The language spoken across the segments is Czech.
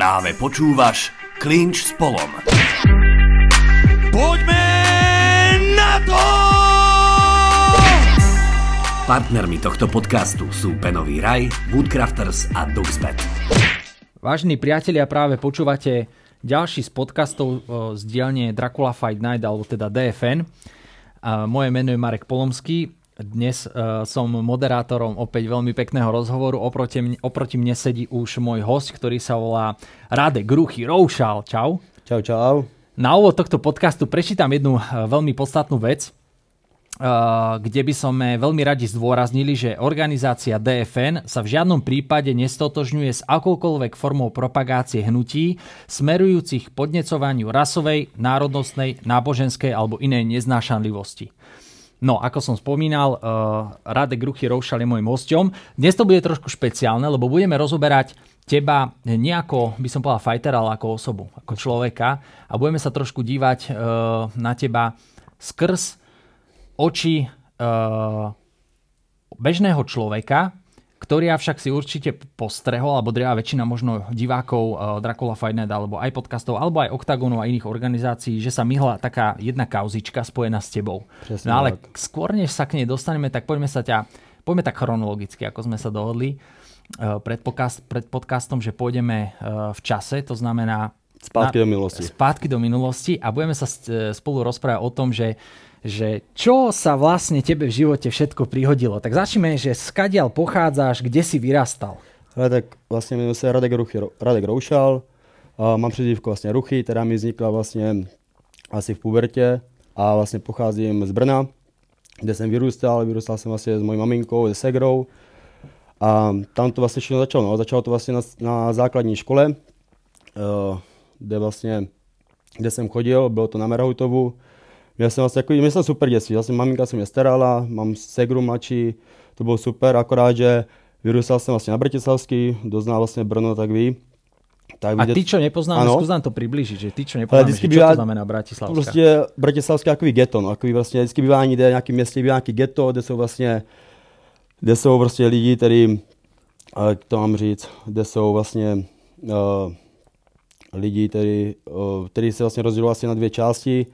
Práve počúvaš Klinč s Polom. Poďme na to! Partnermi tohto podcastu sú Penový raj, Woodcrafters a Duxbet. Vážení priatelia, práve počúvate ďalší z podcastov z dielne Dracula Fight Night, alebo teda DFN. A moje meno je Marek Polomský. Dnes uh, som moderátorom opäť veľmi pekného rozhovoru. Oproti mne, oproti mne sedí už môj host, ktorý sa volá Radek Gruchy Roušal. Čau. Čau, čau. Na úvod tohto podcastu prečítam jednu uh, veľmi podstatnú vec, uh, kde by sme veľmi radi zdôraznili, že organizácia DFN sa v žiadnom prípade nestotožňuje s akoukoľvek formou propagácie hnutí smerujúcich podnecovaniu rasovej, národnostnej, náboženskej alebo inej neznášanlivosti. No, ako som spomínal, uh, Radek Ruchy Roušal je môjim hosťom. Dnes to bude trošku špeciálne, lebo budeme rozoberať teba nejako, by som povedal fighter, ale ako osobu, ako človeka a budeme sa trošku dívať uh, na teba skrz oči uh, bežného človeka, ktorý však si určite postrehol, alebo drevá väčšina možno divákov uh, Dracula Fight Night, alebo aj podcastov, alebo aj Octagonu a iných organizácií, že sa myhla taká jedna kauzička spojená s tebou. Presne no ale tak. skôr než sa k nej dostaneme, tak poďme sa ťa, poďme tak chronologicky, ako sme sa dohodli uh, pred, podcast, pred podcastom, že pôjdeme uh, v čase, to znamená Spátky do minulosti. Spátky do minulosti a budeme sa spolu rozprávať o tom, že, že čo sa vlastne tebe v živote všetko prihodilo. Tak začneme, že skadiaľ pochádzaš, kde si vyrastal. Radek, vlastně jmenuji se Radek, Ruchy, Radek Roušal, a mám přezdívku vlastně Ruchy, která mi vznikla vlastně asi v pubertě a vlastně pocházím z Brna, kde jsem vyrůstal, vyrůstal jsem vlastně s mojí maminkou, se segrou a tam to vlastně všechno začalo, no. začalo to vlastně na, na základní škole, eh, kde vlastně, kde jsem chodil, bylo to na Merhoutovu, Měl jsem vlastně jako, měl jsem super dětství, vlastně maminka se mě starala, mám segru mladší, to bylo super, akorát, že vyrůstal jsem vlastně na Bratislavský, kdo zná vlastně Brno, tak ví. Tak A vidět- ty, čo nepoznáme, Ano. skús nám to približiť, že ty, čo nepoznáme, že vždycky čo bývá- to znamená Bratislavská. Prostě Bratislavské takový ghetto, no, takový vlastně, vždycky bývá někde v nějakém městě, bývá nějaký ghetto, kde jsou vlastně, kde jsou prostě lidi, který, jak to mám říct, kde jsou vlastně uh, lidi, který, uh, který se vlastně rozdělují asi na dvě části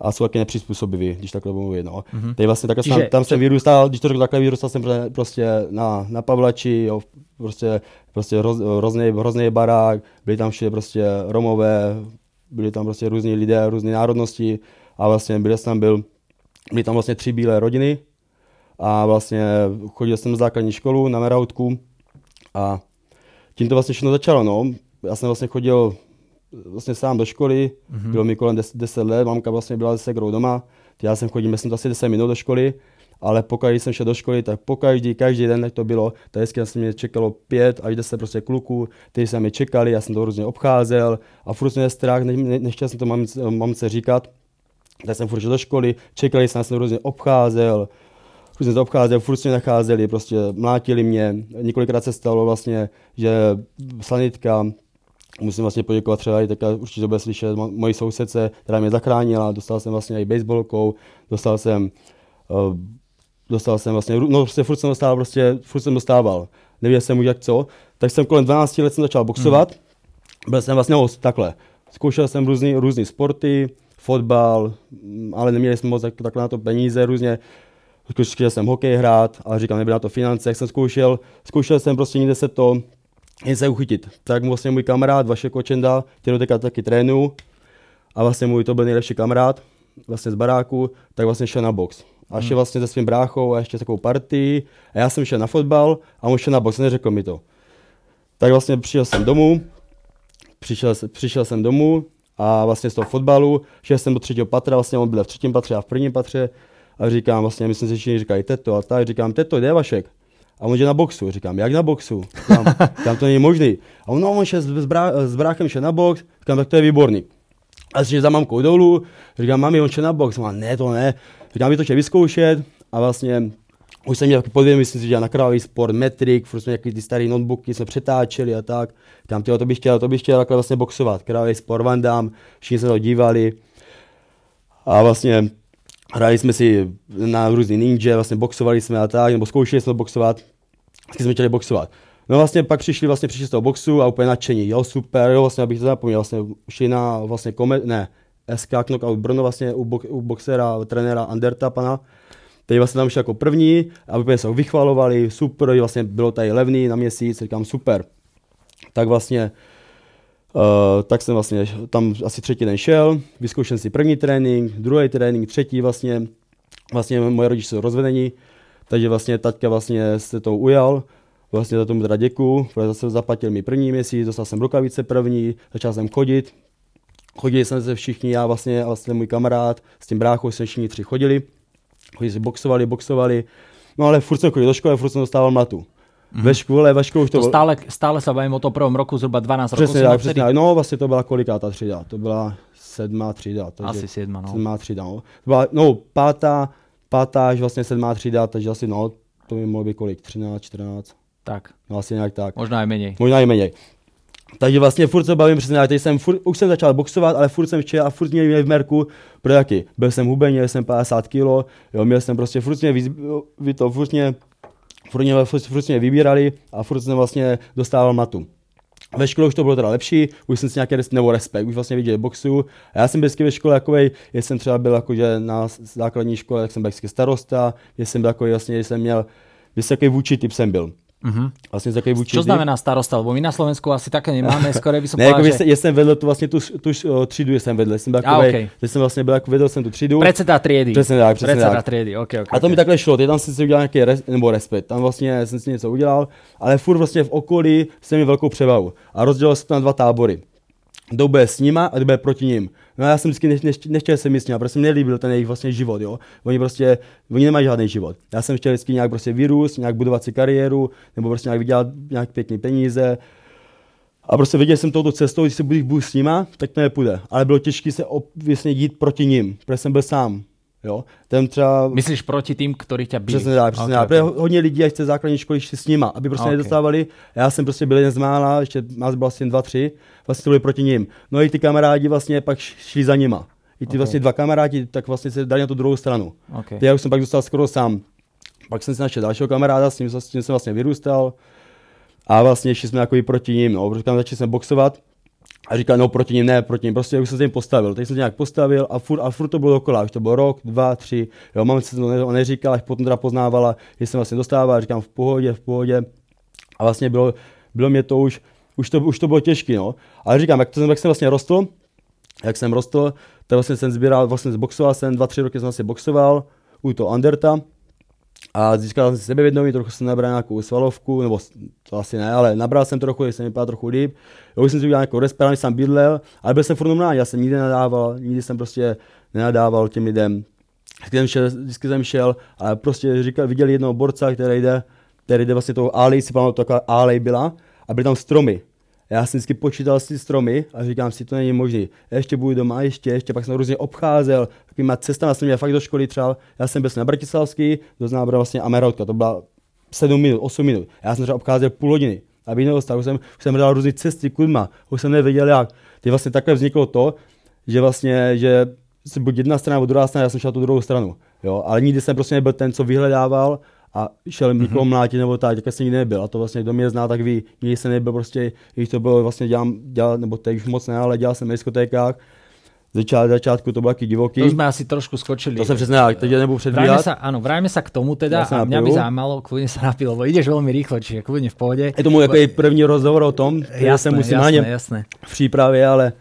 a jsou taky nepřizpůsobiví, když takhle budu mluvit, no. Mm-hmm. Tady vlastně takhle Čiže- jsem, tam jsem vyrůstal, když to řeknu takhle, vyrůstal jsem prostě na, na Pavlači, jo, prostě, prostě hroz, hrozný, hrozný barák, byli tam všude prostě Romové, byli tam prostě různí lidé, různé národnosti a vlastně byl jsem tam byl, byly tam vlastně tři bílé rodiny a vlastně chodil jsem na základní školu na Merautku a tím to vlastně všechno začalo, no. Já jsem vlastně chodil vlastně sám do školy, mm-hmm. bylo mi kolem 10, 10 let, mamka vlastně byla se segrou doma, já jsem chodil, myslím, asi 10 minut do školy, ale pokud jsem šel do školy, tak pokaždý, každý den, jak to bylo, tak vždycky se mě čekalo pět až deset prostě kluků, kteří se mě čekali, já jsem to různě obcházel a furt jsem strach, ne, ne, nechtěl jsem to mamce, mamce říkat, tak jsem furt šel do školy, čekali jsem, já jsem to různě obcházel, furt jsem to obcházel, furt mě nacházeli, prostě mlátili mě, několikrát se stalo vlastně, že sanitka, musím vlastně poděkovat třeba i tak určitě to bude slyšet mo- mojí sousedce, která mě zachránila, dostal jsem vlastně i baseballkou, dostal jsem, uh, dostal jsem vlastně, no prostě furt jsem dostával, prostě furt jsem dostával, nevěděl jsem už jak co, tak jsem kolem 12 let jsem začal boxovat, byl jsem vlastně host, takhle, zkoušel jsem různý, různý sporty, fotbal, mm, ale neměli jsme moc tak, takhle na to peníze různě, zkoušel jsem hokej hrát, ale říkám, nebyly na to finance, jak jsem zkoušel, zkoušel jsem prostě někde se to, jen se uchytit. Tak vlastně můj kamarád Vašek Kočenda, který teďka taky trénu, a vlastně můj to byl nejlepší kamarád, vlastně z baráku, tak vlastně šel na box. A šel vlastně se svým bráchou a ještě s takovou partii. A já jsem šel na fotbal a on šel na box, neřekl mi to. Tak vlastně přišel jsem domů, přišel, přišel jsem domů a vlastně z toho fotbalu, šel jsem do třetího patra, vlastně on byl v třetím patře a v prvním patře a říkám vlastně, myslím si, že všichni říkají teto a tak, říkám, teto, kde je Vašek? A on jde na boxu, říkám, jak na boxu? Říkám, říkám to není možný. A on, no, on šel s, brá, s bráchem šel na box, říkám, tak to je výborný. A šel za mamkou dolů, říkám, mami, on šel na box, má, ne, to ne. Říkám, vy to chtěl vyzkoušet a vlastně už jsem měl takový podvědomí, myslím si, že na králový sport, metrik, furt jsme nějaký ty staré notebooky jsme přetáčeli a tak. Tam tyjo, to bych chtěl, to bych chtěl takhle vlastně boxovat. Králový sport, Van Damme, všichni se to dívali. A vlastně hráli jsme si na různý ninja, vlastně boxovali jsme a tak, nebo zkoušeli jsme boxovat. Vždycky jsme chtěli boxovat. No vlastně pak přišli vlastně přišli z toho boxu a úplně nadšení, jo super, jo vlastně abych to zapomněl, vlastně šli na vlastně kome, ne, SK Knockout Brno vlastně u, bo, u boxera, trenéra Anderta pana, Teď vlastně tam šel jako první a úplně se ho vychvalovali, super, vlastně bylo tady levný na měsíc, říkám super. Tak vlastně Uh, tak jsem vlastně tam asi třetí den šel, vyzkoušel si první trénink, druhý trénink, třetí vlastně, vlastně moje rodiče jsou rozvedení, takže vlastně taťka vlastně se to ujal, vlastně za tomu teda děkuju, protože zase zaplatil mi první měsíc, dostal jsem rukavice první, začal jsem chodit, chodili jsme se všichni, já vlastně a vlastně můj kamarád, s tím bráchou jsme všichni tři chodili, chodili si boxovali, boxovali, no ale furt jsem chodil do školy, furt jsem dostával matu. Mm-hmm. Ve škole, ve škole už to... to stále, stále se bavím o to prvom roku, zhruba 12 rokov. Přesně tak, přesně tak. No vlastně to byla koliká ta třída, to byla sedmá třída. Takže asi sedma, no. Sedmá třída, no. To byla, no, pátá, pátá až vlastně sedmá třída, takže asi no, to by mohlo být kolik, 13, 14. Tak. No asi nějak tak. Možná i méně. Možná i méně. Takže vlastně furt se bavím přesně, teď jsem furt, už jsem začal boxovat, ale furt jsem včera a furt mě měli v merku, pro jaký. Byl jsem hubený, měl jsem 50 kg, jo, měl jsem prostě furt mě, vy to furt mě, furt mě, furt, furt mě vybírali a furt jsem vlastně dostával matu. Ve škole už to bylo teda lepší, už jsem si nějaký res, nebo respekt, už vlastně viděl boxu. A já jsem vždycky ve škole jakovej, jsem třeba byl jakože na základní škole, jak jsem byl starosta, jsem byl jako vlastně, jsem měl, vysoký vůči typ jsem byl. Uh-huh. Vlastně taký vůči Čo znamená starosta? Lebo my na Slovensku asi také nemáme, skoro by som ne, jako, že... jsem vedl tu vlastně tu, tu, třídu, jsem vedl. Jsem byl takovej, okay. že jsem vlastně byl, jako vedl jsem tu třídu. Predseda triedy. Přesně tak, přesně Predseda tak. triedy, okay, okay, A to okay. mi takhle šlo, teď tam jsem si udělal nějaký res, nebo respekt, tam vlastně jsem si něco udělal, ale furt vlastně v okolí jsem měl velkou převahu. A rozdělil jsem to na dva tábory kdo bude s nima a kdo bude proti ním. No já jsem vždycky nech, nech, nechtěl se mít s nimi, protože mi nelíbil ten jejich vlastně život, jo. Oni prostě, oni nemají žádný život. Já jsem chtěl vždycky nějak prostě vyrůst, nějak budovat si kariéru, nebo prostě nějak vydělat nějak pěkný peníze. A prostě viděl jsem touto cestou, když se budu s nima, tak to nepůjde. Ale bylo těžké se obvěsně jít proti ním, protože jsem byl sám. Jo? Ten třeba... Myslíš proti tým, který tě byli? Přesně tak, přesně okay, okay. Hodně lidí, až té základní školy šli s nima, aby prostě okay. nedostávali. Já jsem prostě byl jeden z mála, ještě nás bylo asi dva, tři, vlastně to byli proti ním. No i ty kamarádi vlastně pak šli za nima. I ty okay. vlastně dva kamarádi, tak vlastně se dali na tu druhou stranu. Okay. Ty já už jsem pak dostal skoro sám. Pak jsem si našel dalšího kamaráda, s ním, s tím jsem vlastně vyrůstal. A vlastně šli jsme jako i proti ním, no, protože tam začali jsme boxovat a říkal, no proti ním ne, proti ním, prostě už jsem se jim postavil. Teď jsem se nějak postavil a furt, a furt to bylo dokola, už to bylo rok, dva, tři, jo, mám se to neříkal, až potom teda poznávala, že jsem vlastně dostával, říkám v pohodě, v pohodě. A vlastně bylo, bylo mě to už, už to, už to bylo těžké, no. Ale říkám, jak, to, jak jsem vlastně rostl, jak jsem rostl, tak vlastně jsem sbíral, vlastně zboxoval jsem, dva, tři roky jsem vlastně boxoval u toho Anderta, a získal jsem sebevědomí, trochu jsem nabral nějakou svalovku, nebo to asi ne, ale nabral jsem trochu, jsem vypadal trochu líp. Už jsem si udělal nějakou respekt, jsem bydlel, ale byl jsem furt normální, já jsem nikdy nenadával, nikdy jsem prostě nenadával těm lidem. Vždycky jsem šel, vždycky jsem šel a prostě říkal, viděl jednoho borca, který jde, který jde vlastně tou alej, si pamatuju, taková alej byla a byly tam stromy. Já jsem vždycky počítal si stromy a říkám si, to není možné. Ještě budu doma, ještě, ještě, pak jsem různě obcházel, takovýma cestama jsem měl fakt do školy třeba. Já jsem byl na Bratislavský, do Znábra vlastně Amerotka, to byla 7 minut, 8 minut. Já jsem třeba obcházel půl hodiny. A v nedostal, už jsem, už jsem dal různé cesty, kudma, už jsem nevěděl jak. Ty vlastně takhle vzniklo to, že vlastně, že buď jedna strana nebo druhá strana, já jsem šel tu druhou stranu. Jo, ale nikdy jsem prostě nebyl ten, co vyhledával a šel mm-hmm. někoho mlátit nebo tak, tak jsem nikdy nebyl. A to vlastně, kdo mě zná, tak ví, nikdy jsem nebyl prostě, když to bylo vlastně dělám, dělal, nebo teď už moc ne, ale dělal jsem na diskotékách, Začát, začátku to bylo taky divoký. To jsme asi trošku skočili. To se přesně tak, teď nebudu předvídat. Sa, ano, vrajme se k tomu teda a mě by zajímalo, kľudne se napil, bo ideš velmi rýchlo, čiže kľudne v pohodě. Je to můj jako první rozhovor o tom, já se musím jasné, na jasné. v přípravě, ale...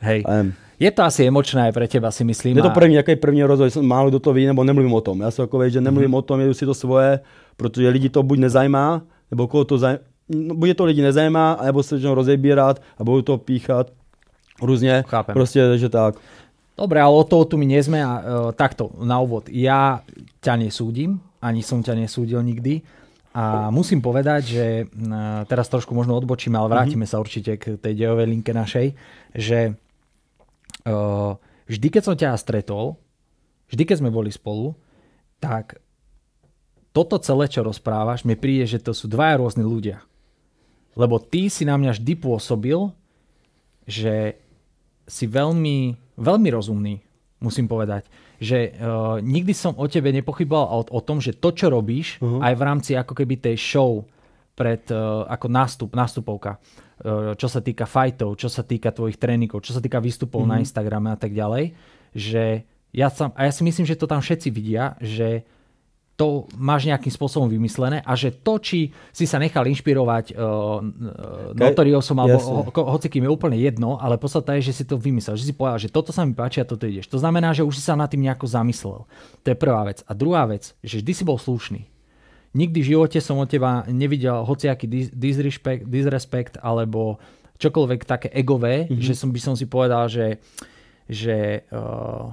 Hej. Um, je to asi emočné pro teba, si myslím. Je to první, jaký první rozhovor, málo kdo to ví, nebo nemluvím o tom. Já jsem takový, že nemluvím mm-hmm. o tom, jedu si to svoje, protože lidi to buď nezajímá, nebo koho to zajímá, no, buď to lidi nezajímá, nebo se začnou rozebírat a budou to píchat různě. Chápem. Prostě, že tak. Dobre, ale o toho tu my nie sme a uh, takto na úvod. Ja ťa nesúdim, ani som ťa nesúdil nikdy. A musím povedať, že uh, teraz trošku možno odbočíme, ale vrátime mm-hmm. sa určite k tej dejovej linke našej, že uh, vždy, keď som ťa stretol, vždy, keď sme boli spolu, tak toto celé, čo rozprávaš, mi príde, že to sú dvaja rôzni ľudia. Lebo ty si na mňa vždy pôsobil, že si veľmi, veľmi rozumný, musím povedať. Že uh, nikdy som o tebe nepochyboval o, o tom, že to, čo robíš, uh-huh. aj v rámci ako keby tej show, pred uh, ako nástup, nástupovka, uh, čo sa týka fightov, čo sa týka tvojich tréningov, čo sa týka výstupov mm-hmm. na Instagrame a tak ďalej, že ja sam, a ja si myslím, že to tam všetci vidia, že to máš nejakým spôsobom vymyslené a že to, či si sa nechal inšpirovať uh, Notoriosom alebo ho, ho, hocikým je úplne jedno, ale podstata je, že si to vymyslel, že si povedal, že toto sa mi páči a toto ideš. To znamená, že už si sa nad tým nejako zamyslel. To je prvá vec. A druhá vec, že vždy si bol slušný. Nikdy v živote som od teba nevidel hociaký disrespect, disrespect alebo čokoľvek také egové, mm-hmm. že som by som si povedal, že, že uh,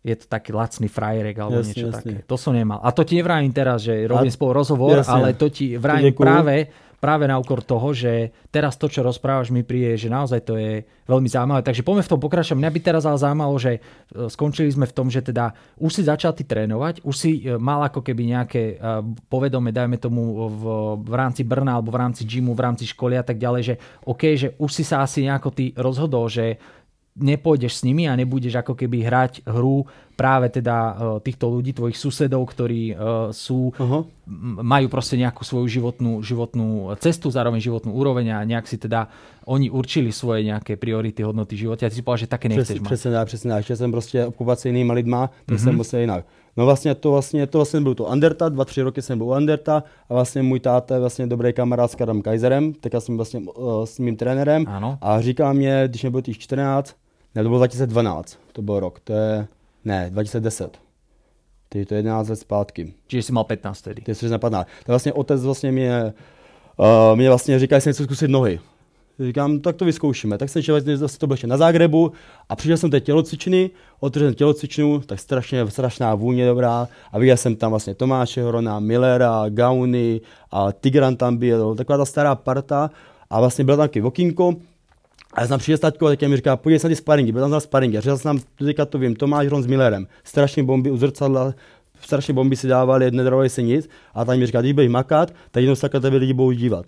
je to taký lacný frajerek alebo jasne, niečo jasne. také. To som nemal. A to ti nevravím teraz, že robím a, spolu rozhovor, jasne. ale to ti vravím práve, práve na úkor toho, že teraz to, čo rozprávaš, mi príde, že naozaj to je veľmi zaujímavé. Takže poďme v tom pokračovať. Mňa by teraz ale zaujímalo, že e, skončili sme v tom, že teda už si začal ty trénovať, už si e, mal ako keby nejaké e, povedome, dajme tomu v, v rámci Brna alebo v rámci gymu, v rámci školy a tak ďalej, že OK, že už si sa asi nejako ty rozhodol, že nepôjdeš s nimi a nebudeš ako keby hrať hru práve teda uh, týchto ľudí, tvojich susedov, ktorí uh, sú, uh-huh. majú proste nejakú svoju životnú, životnú cestu, zároveň životnú úroveň a nejak si teda oni určili svoje nejaké priority, hodnoty života. A ty si povedal, že také nechceš mať. Přesně tak, přesně tak. Chtěl jsem prostě obkupovat se jinýma lidma, tak mm-hmm. jsem musel jinak. No vlastně to vlastně, to vlastně byl to Anderta, dva, tři roky jsem byl u Anderta a vlastně můj táta je vlastně dobrý kamarád s Kadam Kaiserem, tak já jsem vlastně uh, s mým trenérem ano. a říkal mě, když mě bylo těch 14, ne, to bylo 2012, to byl rok, to je, ne, 2010. Tedy to je 11 let zpátky. Čiže jsi mal 15 tedy. Ty jsi na 15. To vlastně otec vlastně mě, uh, mě vlastně říká, že jsem něco zkusit nohy. Říkám, tak to vyzkoušíme. Tak jsem šel, zase to bylo ještě na Zágrebu a přišel jsem té tělocvičny, otevřel tělocvičnu, tak strašně, strašná vůně dobrá a viděl jsem tam vlastně Tomáše Horona, Millera, Gauny a Tigran tam byl, taková ta stará parta a vlastně byl tam taky Vokínko a já jsem přišel taťko a mi říká, podívej se na ty sparingy, byl tam na sparingy. A říkal jsem tam, teďka to vím, Tomáš Hron s Millerem, strašně bomby u zrcadla, strašně bomby si dávali, nedarovali se nic. A tam mi říká, když budeš makat, tak jednou se takhle tebe lidi budou dívat.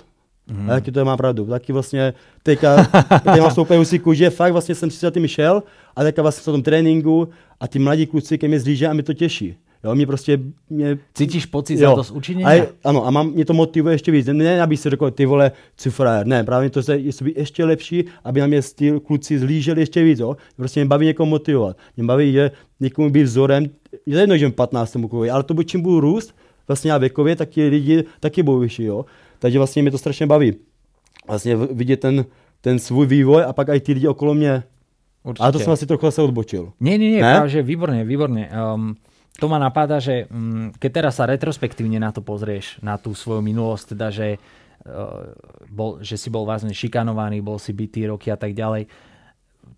Mm. A taky to má pravdu. Taky vlastně teďka, teďka mám stoupé husiku, že fakt vlastně jsem si za tím šel a teďka vlastně v tom tréninku a ty mladí kluci ke mě zlíže a mi to těší. Jo, mě prostě... Mě... Cítíš pocit jo. za to učinění? A ano, a mám, mě to motivuje ještě víc. Ne, aby si řekl, ty vole, co frajer. Ne, právě to se, je ještě lepší, aby na mě ty kluci zlíželi ještě víc. Jo. Prostě mě baví někoho motivovat. Mě baví, že někomu být vzorem. Je jedno, že 15 klukovi, ale to čím budu růst, vlastně já věkově, tak ti lidi taky budou vyšší. Jo. Takže vlastně mě to strašně baví. Vlastně vidět ten, ten svůj vývoj a pak i ty lidi okolo mě. Určitě. Ale to jsem asi trochu se odbočil. Ne, ne, ne, ne? že výborně, výborně. Um, to ma napadá, že mm, keď teraz sa retrospektívne na to pozrieš, na tú svoju minulosť, teda, že, uh, bol, že si bol vlastne šikanovaný, bol si bytý roky a tak ďalej.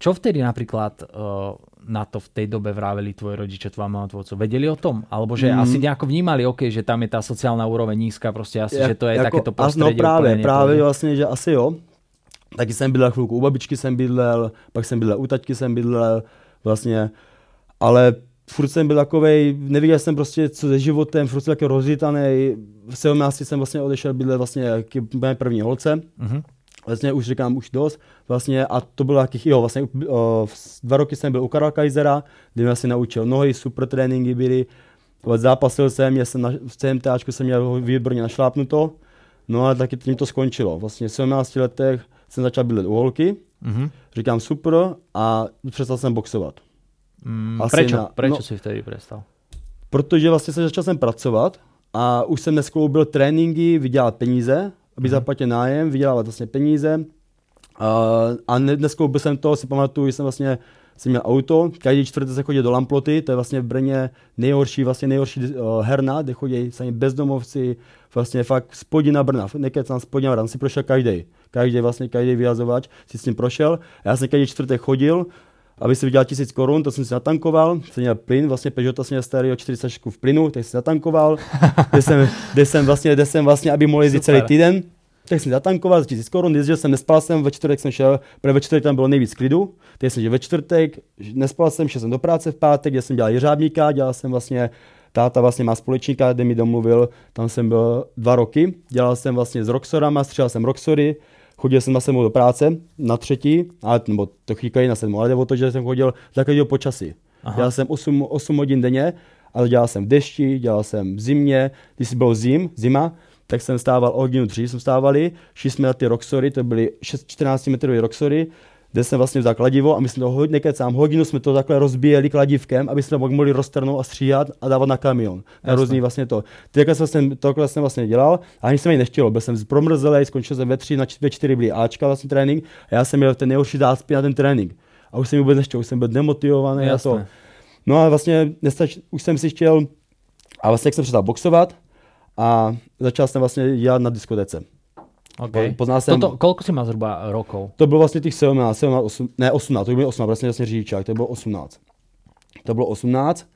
Čo vtedy napríklad uh, na to v tej dobe vraveli tvoje rodiče, tvoja mama, tvoj Vedeli o tom? Alebo že mm. asi nejako vnímali, OK, že tam je tá sociálna úroveň nízka, prostě asi, ja, že to je jako, takéto prostredie. No právě, právě vlastně, že asi jo. Taky jsem bydlel chvilku u babičky jsem bydlel, pak jsem bydlel u taťky jsem bydlel, vlastně, ale furt jsem byl takovej, neviděl jsem prostě co se životem, furt jsem taky rozřítaný. V 17 jsem vlastně odešel bydlet vlastně k mé první holce. Mm-hmm. Vlastně už říkám, už dost. Vlastně a to bylo taky, jo, vlastně o, dva roky jsem byl u Karla Kaisera, kde mě si naučil nohy, super tréninky byly. Zápasil jsem, jsem na, v CMT jsem měl výborně našlápnuto. No a taky tím to skončilo. Vlastně v 17 letech jsem začal bydlet u holky. Mm-hmm. Říkám super a přestal jsem boxovat. Mm, prečo? Na, prečo no, si vtedy prestal? Protože vlastně se začal jsem pracovat a už jsem neskloubil tréninky, vydělat peníze, aby mm. zaplatil nájem, vydělávat vlastně peníze. A, a neskloubil jsem to, si pamatuju, že jsem vlastně jsem měl auto, každý čtvrtek se chodí do Lamploty, to je vlastně v Brně nejhorší, vlastně nejhorší uh, herna, kde chodí sami bezdomovci, vlastně fakt spodina Brna, nekecám spodina Brna, si prošel každý, každý vlastně každý vyjazovač si s tím prošel. Já jsem každý čtvrtek chodil, aby si vydělal tisíc korun, to jsem si natankoval, jsem měl plyn, vlastně Peugeot jsem měl starý 40 v plynu, tak jsem natankoval, kde jsem, kde jsem, vlastně, kde jsem vlastně, aby mohl jezdit celý týden, tak jsem zatankoval za tisíc korun, jezdil jsem, nespal jsem, ve čtvrtek jsem šel, protože ve čtvrtek tam bylo nejvíc klidu, tak jsem že ve čtvrtek, nespal jsem, šel jsem do práce v pátek, kde jsem dělal jeřábníka, dělal jsem vlastně, táta vlastně má společníka, kde mi domluvil, tam jsem byl dva roky, dělal jsem vlastně s Roxorama, střelal jsem Roxory, chodil jsem na sedmou do práce, na třetí, ale, nebo to chvíli na sedmou, ale jde o to, že jsem chodil za každého počasí. Aha. Dělal jsem 8, 8 hodin denně, ale dělal jsem v dešti, dělal jsem v zimě, když si byl zim, zima, tak jsem stával o hodinu dřív, jsme stávali, šli jsme na ty roxory, to byly 14 metrové roxory, kde jsem vlastně vzal kladivo a my jsme to hodně nekecám, hodinu jsme to takhle rozbíjeli kladivkem, aby jsme mohli roztrhnout a stříhat a dávat na kamion. Na různý vlastně to. Takhle jsem, tohle jsem vlastně dělal a ani jsem ji nechtěl, byl jsem promrzelý, skončil jsem ve tři, na ve čtyři byly Ačka vlastně trénink a já jsem měl ten nejhorší záspí na ten trénink. A už jsem vůbec nechtěl, už jsem byl demotivovaný a to. No a vlastně nestač, už jsem si chtěl, a vlastně jak jsem přestal boxovat a začal jsem vlastně dělat na diskotece. Okay. Poznal jsem... Toto, koľko si má zhruba rokov? To bylo vlastně těch 17, 17 8, ne 18, to bylo 18, vlastně, vlastně řidičák, to bylo 18. To bylo 18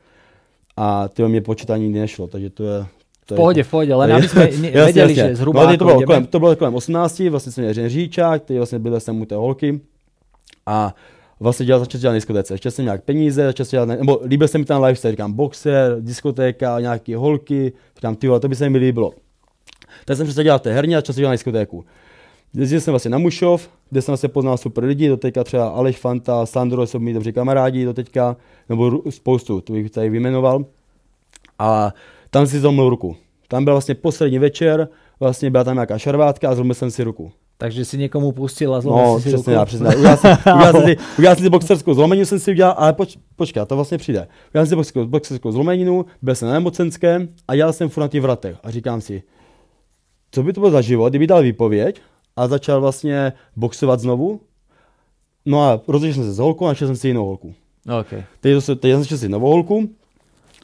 a ty mě počítání nikdy nešlo, takže to je... To v pohodě, v pohodě, len aby jsme věděli, že zhruba no, to, bylo kolem, to bylo kolem 18, vlastně jsem měl řidičák, teď vlastně byl jsem u té holky a vlastně dělal, začal dělat diskotéce. Ještě jsem nějak peníze, začal dělat, nebo líbil se mi ten lifestyle, říkám boxer, diskotéka, nějaké holky, říkám, ty to by se mi líbilo. Tak jsem přestal dělat té herně a začal jsem dělat na diskotéku. Jezdil jsem vlastně na Mušov, kde jsem vlastně poznal super lidi, do teďka třeba Aleš Fanta, Sandro jsou mi dobře kamarádi do teďka, nebo spoustu, to bych tady vyjmenoval. A tam si zlomil ruku. Tam byl vlastně poslední večer, vlastně byla tam nějaká šarvátka a zlomil jsem si ruku. Takže si někomu pustil a zlomil no, si přesně, ruku. přesně. Udělal jsem, udělal, jsem si, udělal jsem si boxerskou zlomeninu, jsem si udělal, ale poč, počkej, to vlastně přijde. Udělal jsem si boxerskou, boxerskou zlomeninu, byl jsem na nemocenském a dělal jsem furt na těch vratech. A říkám si, co by to bylo za život, kdyby dal výpověď a začal vlastně boxovat znovu. No a rozešel jsem se s holkou a našel jsem si jinou holku. Okay. Teď, teď jsem si novou holku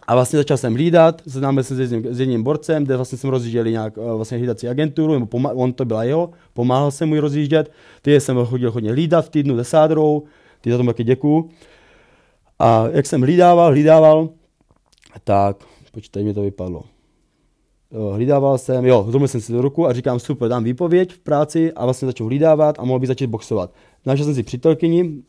a vlastně začal jsem hlídat, seznámil jsem se s jedním, s jedním borcem, kde vlastně jsem rozjížděl nějak eh, vlastně hlídací agenturu, nebo pomá- on to byla jeho, pomáhal jsem mu rozjíždět, ty jsem chodil hodně hlídat v týdnu se sádrou, ty za to taky děkuju. A jak jsem hlídával, hlídával, tak, počkej, mi to vypadlo. Hlídával jsem, jo, zlomil jsem si do ruku a říkám, super, dám výpověď v práci a vlastně začal hlídávat a mohl by začít boxovat. Našel jsem si přítelkyni,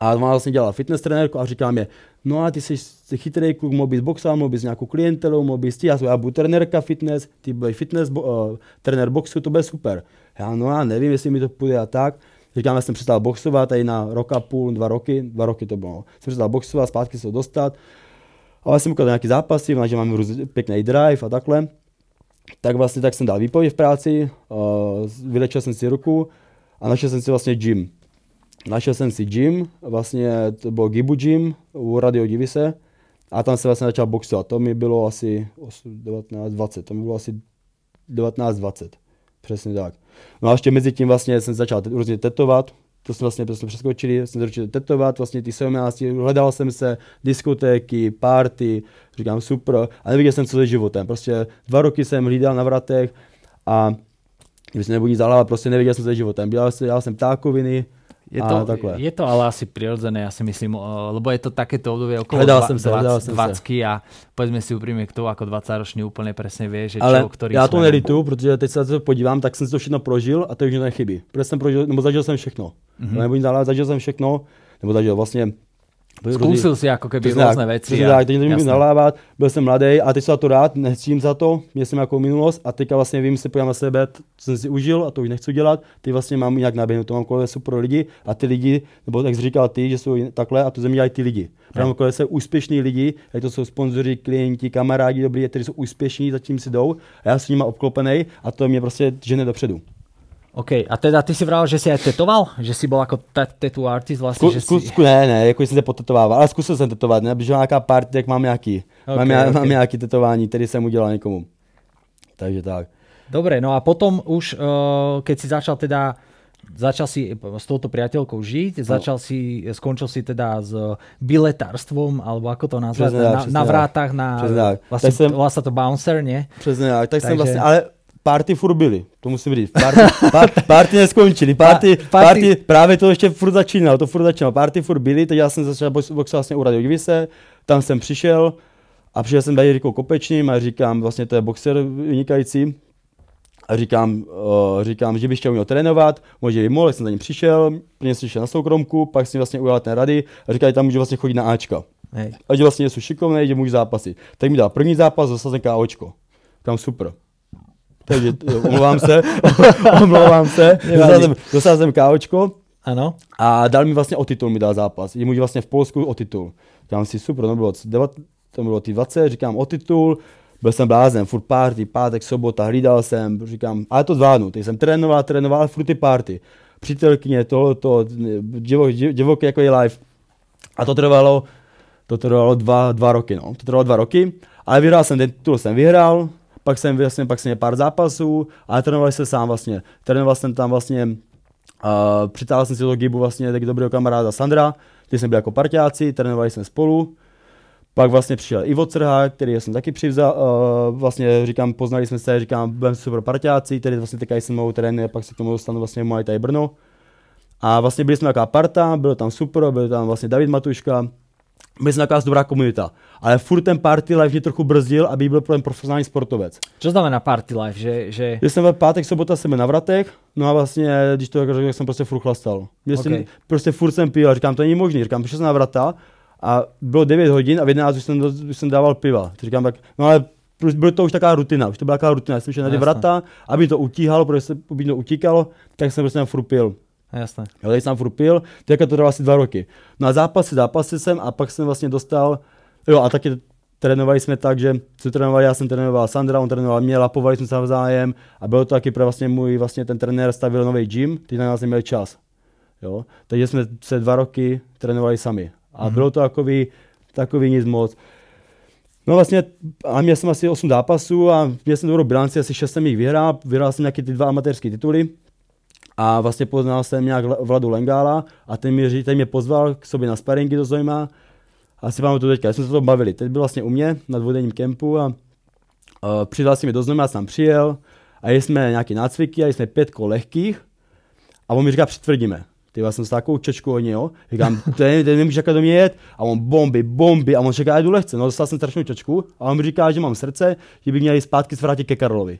a ona vlastně dělala fitness trenérku a říká mě, no a ty jsi, jsi chytrý kluk, mohl bys boxovat, mohl bys nějakou klientelu, mohl bys ty, já, já budu trenérka fitness, ty budeš fitness, bo, uh, trenér boxu, to bude super. Já, no já nevím, jestli mi to půjde a tak. Říkám, já jsem přestal boxovat tady na rok a půl, dva roky, dva roky to bylo. Jsem přestal boxovat, zpátky se dostat. Ale jsem ukázal nějaký zápasy, že mám pěkný drive a takhle. Tak vlastně tak jsem dal výpověď v práci, uh, vylečil jsem si ruku a našel jsem si vlastně gym našel jsem si gym, vlastně to byl Gibu gym u Radio Divise a tam se vlastně začal boxovat. To mi bylo asi 19-20, to mi bylo asi 19-20, přesně tak. No a ještě mezi tím vlastně jsem začal různě tetovat, to jsme vlastně prostě přeskočili, jsem začal tetovat, vlastně ty 17, hledal jsem se, diskotéky, party, říkám super, a neviděl jsem, co se životem. Prostě dva roky jsem hlídal na vratech a když se nebudu nic prostě neviděl jsem se životem. Dělal, dělal jsem ptákoviny, je to, takhle. je to ale asi prirodzené, ja si myslím, lebo je to takéto obdobie okolo dva, som sa, 20, 20 a povedzme si úprimne, kto ako 20-ročný úplne presne vie, že ale čo, ktorý já to nelitu, protože teď se na to podívám, tak jsem si to všechno prožil a to už nechybí. Protože jsem prožil, nebo zažil jsem všechno. Mm-hmm. Nebo zažil jsem všechno, nebo zažil vlastně Zkusil si jako keby přesně různé věci. Přesně tak, teď nemůžu nalávat, byl jsem mladý a teď jsem za to rád, nechcím za to, měl jsem jako minulost a teďka vlastně vím, se podívám na sebe, co jsem si užil a to už nechci dělat, ty vlastně mám nějak naběhnout, to mám kolem super lidi a ty lidi, nebo jak jsi říkal ty, že jsou takhle a to země dělají ty lidi. Mám kolem se úspěšní lidi, jak to jsou sponzoři, klienti, kamarádi dobrý, kteří jsou úspěšní, zatím si jdou a já s nimi obklopený a to mě prostě žene dopředu. OK, a teda ty si vral, že si aj tetoval? Že si byl jako tattoo artist vlastně? Zku, že zku, si... zku, ne, ne, jako jsem se potetovával, ale zkusil jsem tetovat, ne, protože nějaká party, tak mám nějaký, okay, mám, okay. mám nějaký tetování, který jsem udělal někomu. Takže tak. Dobre, no a potom už, uh, keď si začal teda začal si s touto priateľkou žiť, no. začal si, skončil si teda s biletárstvom, alebo ako to nazvať, na, na vrátach, na, vlastne, jsem, vlastne to bouncer, nie? Přesně tak, tak Takže... jsem vlastně, ale party furt byly, to musím říct. Party, party, party neskončily, party, party, party, právě to ještě furt začínalo, to furt začínalo. Party furt byly, teď já jsem začal boxovat vlastně u Radio Divise, tam jsem přišel a přišel jsem tady Rikou Kopečným a říkám, vlastně to je boxer vynikající, a říkám, uh, říkám, že bych chtěl měl trénovat, možná by mohl, jsem za ním přišel, prvně jsem přišel na soukromku, pak si vlastně ujel ten rady a říkali, tam můžu vlastně chodit na Ačka. Hej. A že vlastně jsou šikovný, že můžu zápasy. Tak mi dal první zápas, zase jsem KOčko. Tam super. Takže omlouvám se, omlouvám se, dostal jsem, dostal jsem káočko ano. a dal mi vlastně o titul, mi dal zápas. Je můj vlastně v Polsku o titul. Říkám si, super, no bylo, devat, to bylo ty 20, říkám o titul, byl jsem blázen, furt party, pátek, sobota, hlídal jsem, říkám, ale to zvládnu, teď jsem trénoval, trénoval, ale furt ty party. Přítelkyně, to, to, divo, divoký jako je live. A to trvalo, to trvalo dva, dva roky, no. To trvalo dva roky, ale vyhrál jsem, ten titul jsem vyhrál, pak jsem, vlastně, pak jsem měl pár zápasů, ale trénoval jsem sám vlastně. Trénoval jsem tam vlastně, uh, přitáhl jsem si do Gibu vlastně tak dobrého kamaráda Sandra, ty jsme byli jako parťáci, trénovali jsme spolu. Pak vlastně přišel Ivo Crha, který jsem taky přivzal, uh, vlastně říkám, poznali jsme se, říkám, budeme super parťáci, který vlastně teďka jsem mou trénuje, pak se k tomu dostanu vlastně Muay Brno. A vlastně byli jsme taková parta, byl tam super, byl tam vlastně David Matuška, taková dobrá komunita. Ale furt ten party life mě trochu brzdil, aby byl ten profesionální sportovec. Co znamená party life? Že, že... Když jsem v pátek, sobota jsem na vratech, no a vlastně, když to řekl, jsem prostě furt chlastal. okay. jsem, prostě furt jsem pil, říkám, to není možný, říkám, přišel jsem na vrata a bylo 9 hodin a v 11 už jsem, už jsem dával piva. Říkám tak, no ale bylo to už taková rutina, už to byla taková rutina, já jsem šel na ty vrata, aby to utíhalo, protože se, aby to utíkalo, tak jsem prostě furt pil. Jasné. Já tady jsem furt pil, teďka to dalo asi dva roky. No a zápasy, zápasy jsem a pak jsem vlastně dostal, jo a taky trénovali jsme tak, že co trénovali, já jsem trénoval Sandra, on trénoval mě, lapovali jsme se navzájem a bylo to taky pro vlastně můj, vlastně ten trenér stavil nový gym, ty na nás neměli čas. Jo? Takže jsme se dva roky trénovali sami. A mm-hmm. bylo to takový, takový nic moc. No vlastně, a měl jsem asi 8 zápasů a měl jsem dobrou bilanci, asi 6 jsem jich vyhrál, vyhrál jsem nějaké ty dva amatérské tituly. A vlastně poznal jsem nějak Vladu Lengála a ten mě, ten mě pozval k sobě na sparingy do Zojma. Asi vám to teďka, jsme se to bavili. Teď byl vlastně u mě na dvoudenním kempu a uh, přidal si mě do Zojma, já jsem přijel a jsme nějaké nácviky a jsme pětko lehkých a on mi říká, přitvrdíme ty já jsem s takovou čečkou od něho, říkám, ten, ten nemůže do mě jet, a on bomby, bomby, a on říká, jdu lehce, no dostal jsem strašnou čečku, a on mi říká, že mám srdce, že by měli zpátky zvrátit ke Karlovi.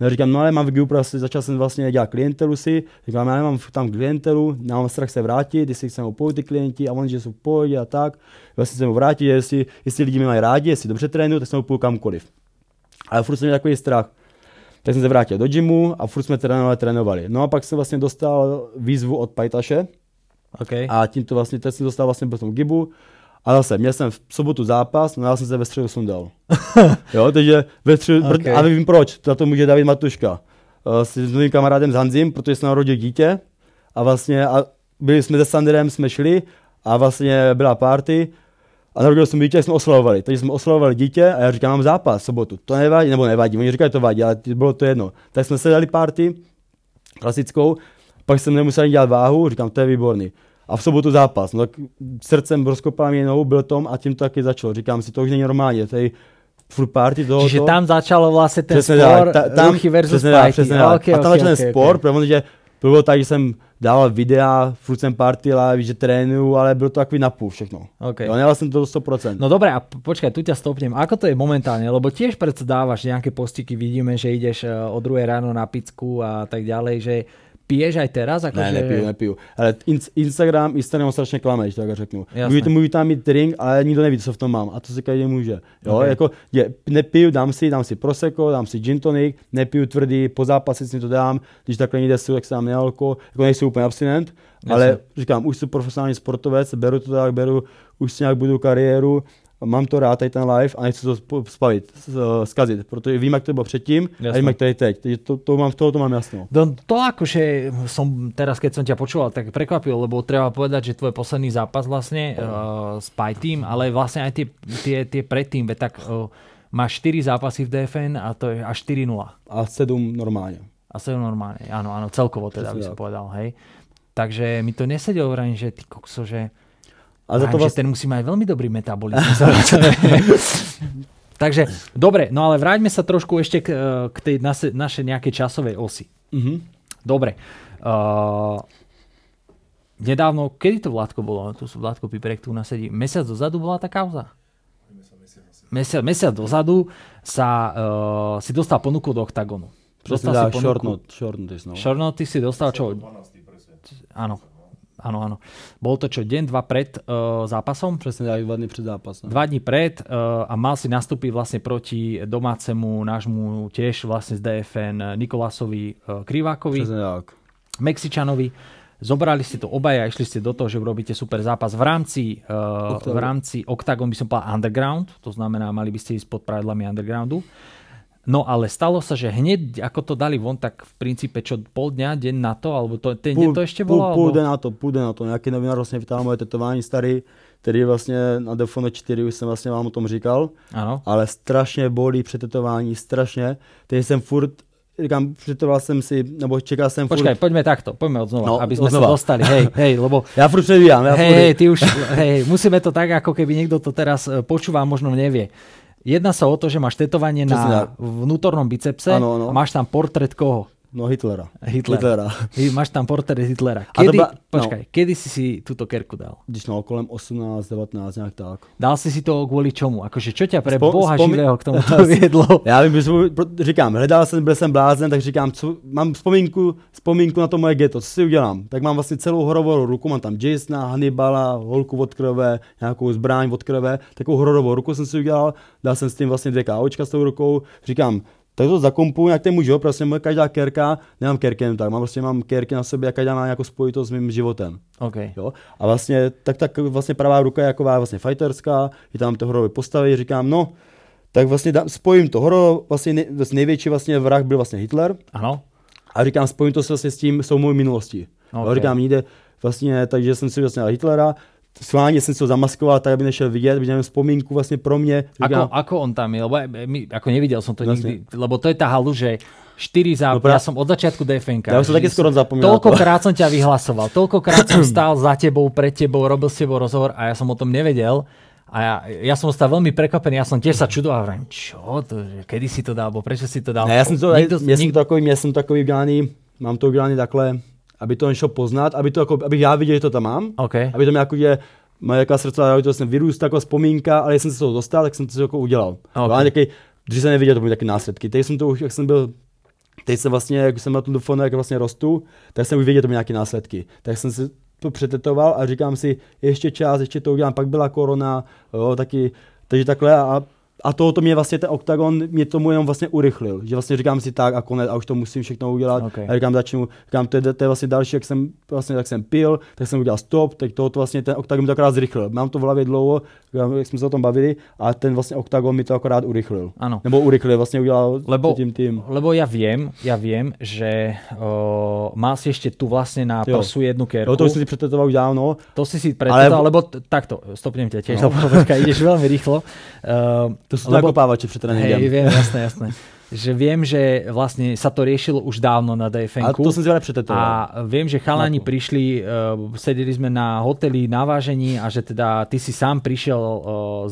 No říkám, no ale mám v Giu, prostě začal jsem vlastně dělat klientelu si, říkám, já nemám tam klientelu, mám strach se vrátit, jestli chceme opojit ty klienti a oni, že jsou v pohodě a tak, vlastně se mu vrátit, jestli, jestli lidi mě mají rádi, jestli dobře trénují, tak jsem ho kamkoliv. Ale furt jsem měl takový strach. Tak jsem se vrátil do gymu a furt jsme trénovali, trénovali. No a pak jsem vlastně dostal výzvu od Pajtaše. Okay. A tím to vlastně, teď jsem dostal vlastně po tom gibu. A zase, měl jsem v sobotu zápas, no já jsem se ve středu sundal. jo, takže ve středu, okay. a vím proč, za to může David Matuška. Uh, s novým kamarádem z Hanzim, protože jsem narodil dítě a vlastně a byli jsme se Sanderem, jsme šli a vlastně byla party a narodil jsem dítě, jsme oslavovali. Takže jsme oslavovali dítě a já říkám, mám zápas sobotu. To nevadí, nebo nevadí, oni říkají, to vadí, ale bylo to jedno. Tak jsme se dali party, klasickou, pak jsem nemusel dělat váhu, říkám, to je výborný. A v sobotu zápas. No tak srdcem rozkopal mě nohu, byl tom a tím to taky začalo. Říkám si, to už není normálně, tady furt party toho. Čiže tam začalo vlastně ten přesně spor, tak, ta, tam, ruchy versus přesně, přesně, okay, a tam okay, začal okay, ten spor, okay. protože to bylo tak, že jsem dával videa, furt jsem party live, že trénuju, ale bylo to takový napůl všechno. Okay. Jo, nemal jsem to do 100%. No dobré, a počkaj, tu ťa stopnem. Ako to je momentálne? Lebo tiež predsa dávaš nejaké postiky, vidíme, že ideš eh, o druhé ráno na picku a tak ďalej, že Piješ aj teraz? Ako ne, že... nepiju, nepiju. Ale Instagram, Instagram strašně klame, když tak řeknu. Můžu, můžu tam mít drink, ale nikdo neví, co v tom mám. A to se každý může. Jo, okay. jako, je, nepiju, dám si, dám si prosecco, dám si gin tonic, nepiju tvrdý, po zápase si to dám, když takhle někde jsou, tak se dám nealko, jako nejsou úplně abstinent, Jasne. ale říkám, už jsem profesionální sportovec, beru to tak, beru, už si nějak budu kariéru, mám to rád, tady ten live a nechci to spavit, zkazit, protože vím, jak to bylo předtím Jasne. a vím, jak to je teď. Takže to, to mám, toho to mám jasno. No, to akože som teraz, keď som ťa počúval, tak prekvapil, lebo treba povedať, že tvoj posledný zápas vlastne uh, s Py Team, ale vlastne aj tie, tie, tie predtým, tak uh, máš 4 zápasy v DFN a to je až 4-0. A 7 normálne. A 7 normálne, áno, áno, celkovo teda by som povedal, hej. Takže mi to nesedelo vrajím, že ty kokso, že a za to vás... ten musí mať veľmi dobrý metabolizmus. Takže, dobre, no ale vráťme sa trošku ešte k, k tej nase, našej nejakej časovej osi. Mm-hmm. Dobre. Uh, nedávno, kedy to Vládko bolo? Tu sú Vládko Piperek, tu nás sedí. Mesiac dozadu bola tá kauza? Mesiac, mesiac dozadu sa uh, si dostal ponuku do OKTAGONu. Dostal si ponuku, short, note, short notice. No. Short notice si dostal čo? Áno, áno, áno. Bol to čo, deň, dva pred uh, zápasom? Presne aj dva dní pred zápasom. Dva dní pred uh, a mal si nastúpiť vlastne proti domácemu nášmu tiež vlastne z DFN Nikolasovi uh, Krivákovi. Presne tak. Mexičanovi. zobrali ste to obaja a išli ste do toho, že urobíte super zápas v rámci, uh, v rámci Octagon by som povedal underground, to znamená, mali by ste ísť pod pravidlami undergroundu. No ale stalo sa, že hneď ako to dali von, tak v princípe čo pol dňa, deň na to, alebo to, ten deň to ešte bolo? Půl, půl alebo... na to, půl na to. Nějaký novinář vlastně vytáhl moje tetování starý, který vlastně na Defone 4 už jsem vlastně vám o tom říkal. Ano. Ale strašně bolí přetetování, strašně. Teď jsem furt říkám, přetetoval jsem si, nebo čekal jsem furt... Počkaj, poďme takto, poďme od znova, No, aby sme odznova. sa dostali, hej, hej, lebo Já furt předvídám. Já hej, furt... hej, ty už, hej, musíme to tak, ako keby niekto to teraz e, počúva, a možno nevie. Jedná sa o to, že máš tetovanie Presne na vnútornom bicepse Áno, áno. a máš tam portrét koho? No Hitlera. Hitlera. Hitlera. Máš tam portrét Hitlera. Kedy, ba- no. počkaj, kedy si si túto kerku dal? Když mal kolem 18, 19, nějak tak. Dal si si to kvôli čomu? Akože čo ťa pre Spo- Boha spomi- živého k tomu to viedlo? Já vím, že říkám, hledal jsem, byl jsem blázen, tak říkám, co, mám vzpomínku, vzpomínku na to moje ghetto, co si udělám? Tak mám vlastně celou hororovou ruku, mám tam Jasona, Hannibala, holku od krve, nějakou zbraň od krve, takovou hororovou ruku jsem si udělal, dal jsem s tím vlastně dvě KOčka s tou rukou, říkám, tak to zakompu, jak ten můj život, prostě moje každá kerka, nemám kerky jen tak, mám prostě mám kerky na sobě a každá má nějakou spojitost s mým životem. OK. Jo? A vlastně, tak, tak vlastně pravá ruka je taková vlastně fighterská, je tam to horové postavy, říkám, no, tak vlastně dám, spojím to horo, vlastně nej, vlastně největší vlastně vrah byl vlastně Hitler Ano? a říkám, spojím to se vlastně s tím, mojí minulostí. Ok. Okay. Říkám, jde vlastně, takže jsem si vlastně Hitlera, schválně jsem si to zamaskoval, tak aby nešel vidět, viděl vzpomínku vlastně pro mě. Ako, Říkám, ako on tam je? Lebo ja- my, ako nevidel som to Vlastne. nikdy, lebo to je tá halu, že 4 za... No pra- ja som od začiatku DFNK. Ja už som že taky skoro zapomínal to. Toľkokrát som ťa vyhlasoval, toľkokrát som stál za tebou, pred tebou, robil s tebou rozhovor a ja som o tom nevedel. A ja, ja som stal veľmi prekvapený, ja som tiež sa čudoval, vrajím, čo to, že kedy si to dal, alebo prečo si to dal. Ne, já jsem to, Nikto- já jsem nik- to takový, já jsem takový udělaný, mám to udělaný takhle, aby to nešlo poznat, aby to jako, abych já viděl, že to tam mám, OK. aby to mě jako, že moje jaká srdcová to jsem vyrůstal jako vzpomínka, ale jsem se toho dostal, tak jsem to jako udělal. Ok. Okay. Ale taky, když jsem neviděl, to byly taky následky. Teď jsem to už, jak jsem byl, teď jsem vlastně, jak jsem na tom dofonu, jak vlastně rostu, tak jsem už věděl, to byly nějaké následky. Tak jsem si to přetetoval a říkám si, ještě čas, ještě to udělám, pak byla korona, jo, taky, takže takhle a a tohoto mě vlastně ten oktagon mě tomu jenom vlastně urychlil, že vlastně říkám si tak a konec a už to musím všechno udělat Ok. a říkám začnu, říkám to je, to je vlastně další, jak jsem vlastně tak jsem pil, tak jsem udělal stop, teď tohoto vlastně ten oktagon mi to akorát zrychlil, mám to v hlavě dlouho, jak jsme se o tom bavili a ten vlastně oktagon mi to akorát urychlil. Ano. Nebo urychlil, vlastně udělal Lebo, tím tým. lebo ja viem, ja viem, že o, mal si ešte tu vlastne na Jo. prsu jednu kerku. Jo, to už si přetetoval už dávno, To si si pretetoval, Ale- lebo takto, stopnem ťa tiež, No. veľmi rýchlo. Uh, to jsou lebo... nakopávače před Hej, tréninkem. viem, jasné, jasné. Že viem, že vlastne sa to riešilo už dávno na A DFN-ku. to jsem si ale přetetoval. A viem, že chalani Na to. prišli, uh, sedeli sme na hoteli na vážení a že teda ty si sám prišiel uh,